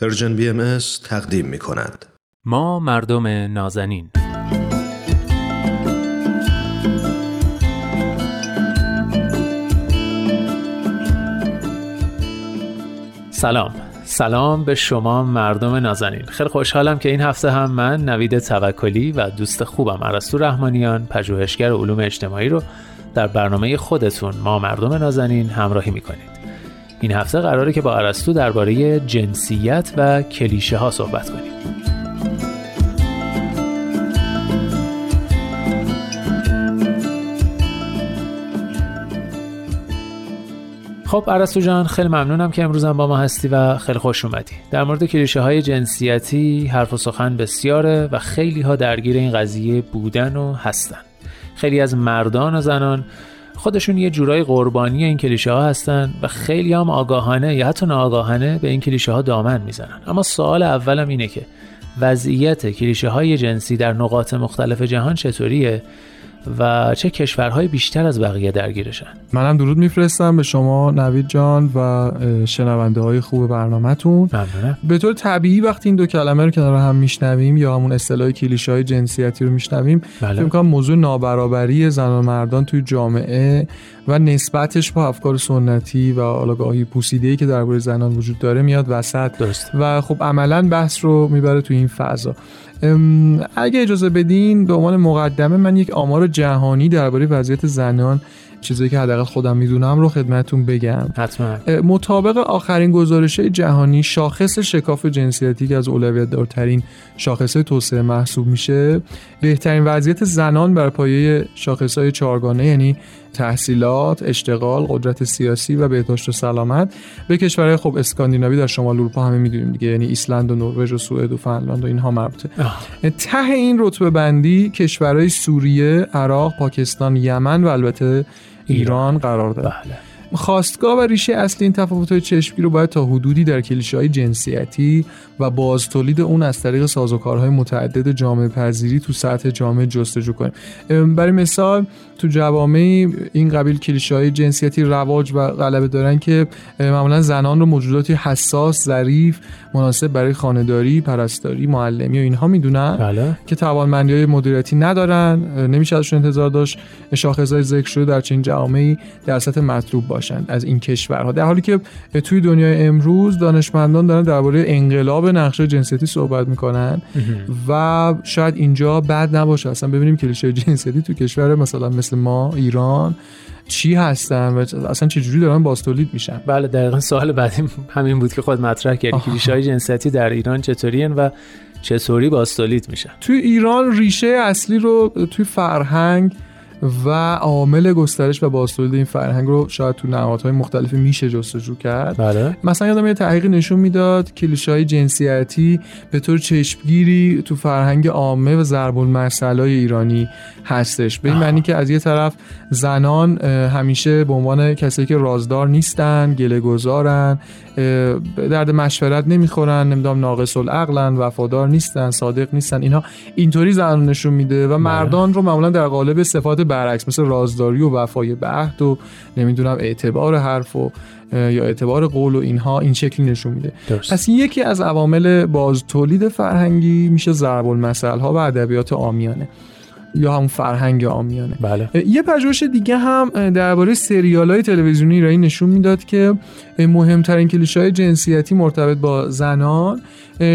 Persian BM تقدیم می کند. ما مردم نازنین. سلام. سلام به شما مردم نازنین. خیلی خوشحالم که این هفته هم من نوید توکلی و دوست خوبم ارسطو رحمانیان پژوهشگر علوم اجتماعی رو در برنامه خودتون ما مردم نازنین همراهی می‌کنید. این هفته قراره که با ارسطو درباره جنسیت و کلیشه ها صحبت کنیم. خب ارسطو جان خیلی ممنونم که امروزم با ما هستی و خیلی خوش اومدی. در مورد کلیشه های جنسیتی حرف و سخن بسیاره و خیلی ها درگیر این قضیه بودن و هستن. خیلی از مردان و زنان خودشون یه جورای قربانی این کلیشه ها هستن و خیلی هم آگاهانه یا حتی ناآگاهانه به این کلیشه ها دامن می‌زنن. اما سوال اولم اینه که وضعیت کلیشه های جنسی در نقاط مختلف جهان چطوریه؟ و چه کشورهای بیشتر از بقیه درگیرشن. منم درود میفرستم به شما نوید جان و شنونده های خوب برنامهتون. به طور طبیعی وقتی این دو کلمه رو کنار هم میشنویم یا همون اصطلاح کلیشه های جنسیتی رو میشنویم بله. فکر کنم موضوع نابرابری زن و مردان توی جامعه و نسبتش با افکار سنتی و آلاگاهی پوسیده که درباره زنان وجود داره میاد وسط. درست. و خب عملا بحث رو می‌بره توی این فضا. اگه اجازه بدین به عنوان مقدمه من یک آمار جهانی درباره وضعیت زنان چیزی که حداقل خودم می‌دونم رو خدمتون بگم. حتما. مطابق آخرین گزارش جهانی شاخص شکاف جنسیتی که از اولویت دارترین شاخص توسعه محسوب میشه بهترین وضعیت زنان بر پایه شاخص های چهارگانه یعنی تحصیلات، اشتغال، قدرت سیاسی و بهداشت و سلامت به کشورهای خب اسکاندیناوی در شمال اروپا همه می‌دونیم دیگه یعنی ایسلند و نروژ و سوئد و فنلاند و اینها مربوطه. ته این رتبه بندی کشورهای سوریه، عراق، پاکستان، یمن و البته ایران قرار داره. بله. خواستگاه و ریشه اصلی این تفاوت‌های چشمگیر رو باید تا حدودی در کلیشه‌های جنسیتی و باز تولید اون از طریق سازوکارهای متعدد جامعه پذیری تو سطح جامعه جستجو کنیم. برای مثال تو جوامع این قبیل کلیشه‌های جنسیتی رواج و غلبه دارن که معمولا زنان رو موجوداتی حساس، ظریف، مناسب برای خانهداری، پرستاری، معلمی و اینها می‌دونن بله. که توانمندی های مدیریتی ندارن نمیشه ازشون انتظار داشت شاخصهای ذکر شده در چنین جوامعی در سطح مطلوب باشند از این کشورها. در حالی که توی دنیای امروز دانشمندان دارن درباره انقلاب نقشه جنسیتی صحبت می‌کنن و شاید اینجا بد نباشه. اصلا ببینیم کلیشه جنسیتی تو کشور مثلا مثل ما ایران چی هستن و اصلا چجوری دارن باستولید میشن. بله دقیقا سوال بعدی همین بود که خود مطرح کردی. کلیشه های جنسیتی در ایران چطوری و چطوری باستولید میشن؟ توی ایران ریشه اصلی رو توی فرهنگ و عامل گسترش و بازتولید این فرهنگ رو شاید تو نهادهای مختلفی میشه جستجو کرد. بله. مثلا یادم یه تحقیقی نشون می‌داد کلیشه‌های جنسیتی به طور چشمگیری تو فرهنگ عامه و ضرب المثل ایرانی هستش. به این معنی که از یه طرف زنان همیشه به عنوان کسایی که رازدار نیستن گله گذارن درد مشورت نمی‌خورن نمی‌دونم ناقص العقلن وفادار نیستن صادق نیستن اینها اینطوری زنان نشون میده و مردان رو معمولا در قالب صفات برعکس مثل رازداری و وفای به عهد و نمی‌دونم اعتبار حرف و یا اعتبار قول و اینها این شکلی نشون میده درست. پس یکی از عوامل باز تولید فرهنگی میشه ضرب المثل ها و ادبیات عامیانه یا همون فرهنگ عامیانه بله. یه پژوهش دیگه هم درباره سریال های تلویزیونی ایرانی نشون می‌داد که مهمترین کلیشه های جنسیتی مرتبط با زنان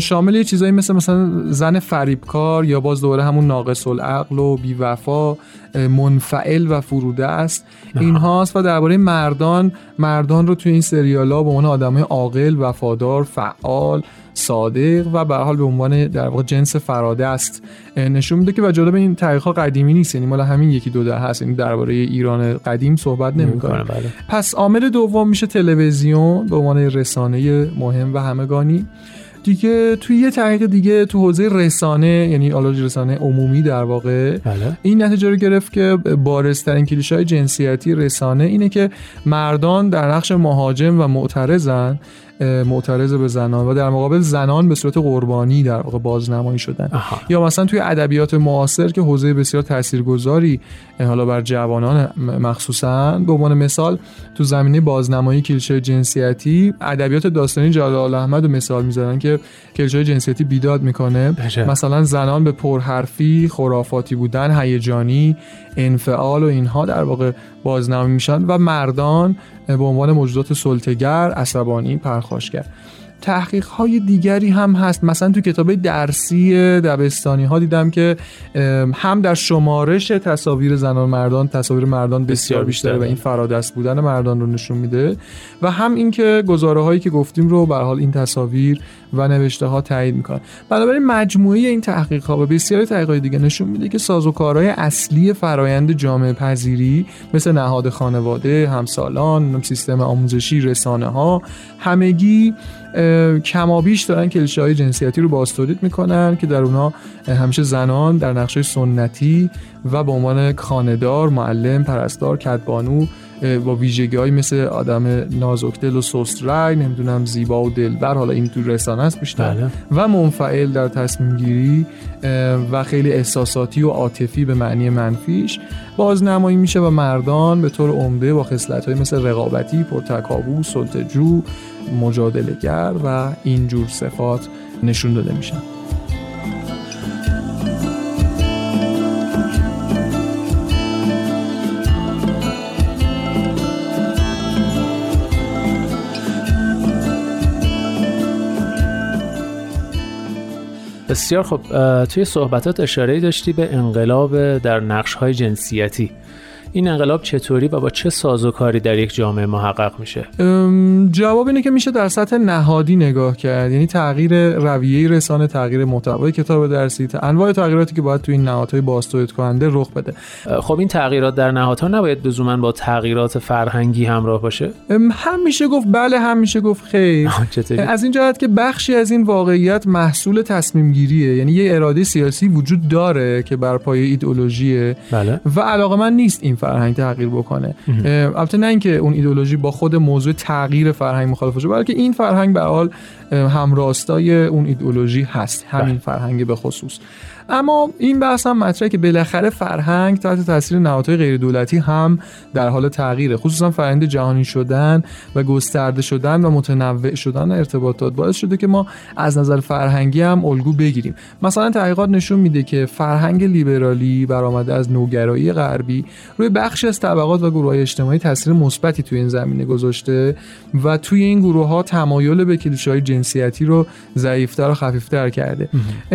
شامل یه چیزایی مثل مثلا زن فریبکار یا باز دوباره همون ناقص العقل و بیوفا منفعل و فروده است. این هاست و درباره مردان مردان رو توی این سریال ها به عنوان آدمای عاقل وفادار فعال صادق و به حال به عنوان در واقع جنس فراده است. نشون میده که و جالب این تاریخ قدیمی نیست یعنی مال همین یکی دو ده هست یعنی درباره ایران قدیم صحبت نمی‌کنه. بله. پس عامل دوم میشه تلویزیون به عنوان رسانه مهم و همگانی. دیگه توی یه تحقیق دیگه تو حوزه رسانه یعنی آلاج رسانه عمومی در واقع بله. این نتیجه رو گرفت که بارزترین کلیشه‌های جنسیتی رسانه اینه که مردان در نقش مهاجم و معترضن معترض به زنان و در مقابل زنان به صورت قربانی در واقع بازنمایی شدن. یا مثلا توی ادبیات معاصر که حوزه بسیار تاثیرگذاری حالا بر جوانان مخصوصا. به عنوان مثال تو زمینه بازنمایی کلیشه جنسیتی ادبیات داستانی جلال احمد مثال می‌زنن که کلیشه جنسیتی بیداد می‌کنه. مثلا زنان به پرحرفی خرافاتی بودن هیجانی انفعال و اینها در واقع بازنمایی میشن و مردان به عنوان موجودات سلطگر عصبانی پرخاشگر تحقیق های دیگری هم هست. مثلا تو کتاب درسی دبستانی ها دیدم که هم در شمارش تصاویر زنان مردان تصاویر مردان بسیار بیشتره و این فرادست بودن مردان رو نشون میده. و هم اینکه گزاره هایی که گفتیم رو به حال این تصاویر و نوشته ها تایید می‌کنن. بنابراین مجموعه این تحقیق ها و بسیاری تحقیقات دیگه نشون میده که سازوکارهای اصلی فرایند جامعه پذیری مثل نهاد خانواده همسالان سیستم آموزشی رسانه ها همگی کمابیش دارن کلیشه های جنسیتی رو باستولید می‌کنن که در اونها همیشه زنان در نقشه سنتی و به عنوان خاندار، معلم، پرستار، کدبانو با ویژگی های مثل آدم نازکدل و سست رای نمی‌دونم زیبا و دلبر حالا این تو رسانه است بیشتر بله. و منفعل در تصمیم گیری و خیلی احساساتی و عاطفی به معنی منفیش بازنمایی میشه و مردان به طور عمده با خصلت های مثل رقابتی، پرتکابو، سلطجو، مجادلگر و اینجور صفات نشون داده میشن بسیار خب توی صحبتات اشاره داشتی به انقلاب در نقش های جنسیتی. این انقلاب چطوری و با چه سازوکاری در یک جامعه محقق میشه؟ جواب اینه که میشه در سطح نهادی نگاه کرد. یعنی تغییر رویه رسانه تغییر محتوای کتاب درسی انواع تغییراتی که باید تو این نهادهای باستولید کننده رخ بده. خب این تغییرات در نهادها نباید لزوما با تغییرات فرهنگی همراه باشه؟ هم میشه گفت بله هم میشه گفت خیر. از این جهت که بخشی از این واقعیت محصول تصمیم گیریه یعنی یه اراده سیاسی وجود داره که بر پایه ایدئولوژیه. بله. و علاقه من نیست این فرهنگ تغییر بکنه. البته نه اینکه اون ایدولوژی با خود موضوع تغییر فرهنگ مخالف باشه بلکه این فرهنگ به حال همراستای اون ایدولوژی هست همین بله. فرهنگ به خصوص. اما این بحث هم مطرحه که بالاخره فرهنگ تحت تاثیر نهادهای غیر دولتی هم در حال تغییره خصوصا فرآیند جهانی شدن و گسترده شدن و متنوع شدن ارتباطات باعث شده که ما از نظر فرهنگی هم الگو بگیریم. مثلا تحقیقات نشون میده که فرهنگ لیبرالی برآمده از نوگرایی غربی روی بخشی از طبقات و گروه های اجتماعی تاثیر مثبتی توی این زمینه گذاشته و توی این گروه ها تمایل به کلیشه‌های جنسیتی رو ضعیفتر و خفیفتر کرده.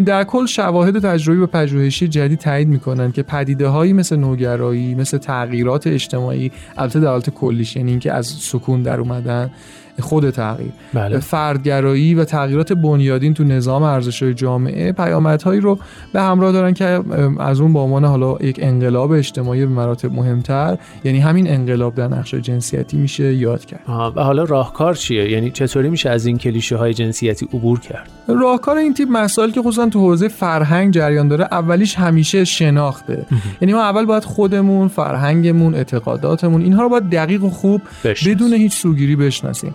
در کل شواهد تجربی و پژوهشی جدید تایید می‌کنن که پدیده هایی مثل نوگرایی مثل تغییرات اجتماعی البته در حالت کلیش یعنی اینکه از سکون در اومدن خود تغییر. بله. فردگرایی و تغییرات بنیادین تو نظام ارزش‌های جامعه پیامدهایی رو به همراه دارن که از اون با عنوان حالا یک انقلاب اجتماعی به مراتب مهمتر یعنی همین انقلاب در نقش جنسیتی میشه یاد کرد. و حالا راهکار چیه؟ یعنی چطوری میشه از این کلیشه های جنسیتی عبور کرد؟ راهکار این تیپ مسائل که خصوصا تو حوزه فرهنگ جریان داره اولیش همیشه شناخته. یعنی ما اول باید خودمون فرهنگمون اعتقاداتمون اینها رو باید دقیق و خوب بدون هیچ سوگیری بشناسیم.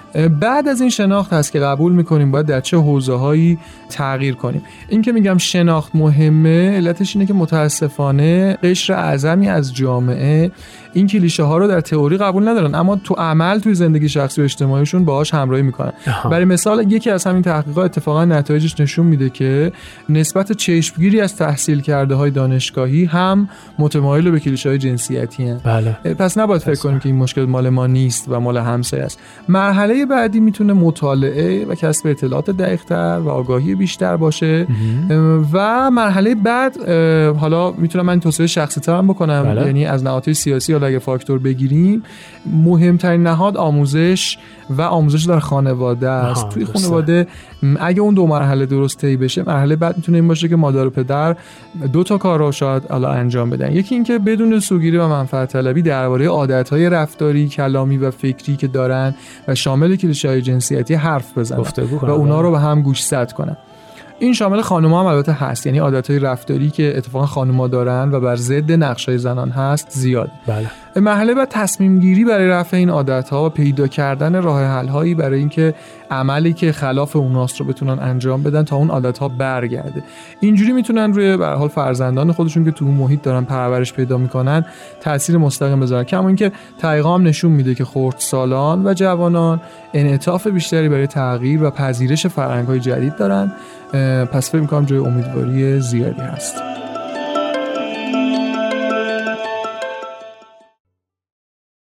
بعد از این شناخت هست که قبول می‌کنیم باید در چه حوزه هایی تغییر کنیم این که میگم شناخت مهمه علتش اینه که متاسفانه قشر اعظمی از جامعه این کلیشه ها رو در تئوری قبول ندارن اما تو عمل توی زندگی شخصی و اجتماعیشون باهاش همراهی می‌کنن برای مثال یکی از همین تحقیقات اتفاقا نتایجش نشون میده که نسبت چشمگیری از تحصیل کرده های دانشگاهی هم متمایل به کلیشه های جنسیتی هن. بله. پس نباید فکر کنیم که این مشکل مال ما نیست و مال همسایه است مرحله بعدی می‌تونه مطالعه و کسب اطلاعات دقیقتر و آگاهی بیشتر باشه. و مرحله بعد حالا می‌تونم من توصیه شخصی ترم بکنم. بله. یعنی از نهادهای سیاسی حالا اگه فاکتور بگیریم مهمترین نهاد آموزش و آموزش در خانواده است. توی خانواده اگه اون دو مرحله درست طی بشه مرحله بعد می‌تونه این باشه که مادر و پدر دو تا کار رو شاید حالا انجام بدن. یکی اینکه بدون سوگیری و منفعت طلبی درباره عادتهای رفتاری کلامی و فکری که دارن و شامل کلیشه های جنسیتی حرف بزنن و اونا رو به هم گوش کنن. این شامل خانم هم البته هست. یعنی عادتهای رفتاری که اتفاقا خانم‌ها دارن و بر ضد نقشای زنان هست زیاد. بله. مرحله بعد تصمیم گیری برای رفع این عادت ها و پیدا کردن راه حل هایی برای اینکه عملی که خلاف اوناست رو بتونن انجام بدن تا اون عادت ها برگرده. اینجوری می‌تونن روی به حال فرزندان خودشون که تو اون محیط دارن پرورش پیدا می‌کنن تاثیر مستقیم بذارن. کما اینکه تحقیقا هم نشون میده که خردسالان و جوانان انعطاف بیشتری برای تغییر و پذیرش فرهنگ های جدید دارن پس فکر می‌کنم جای امیدواری زیادی هست.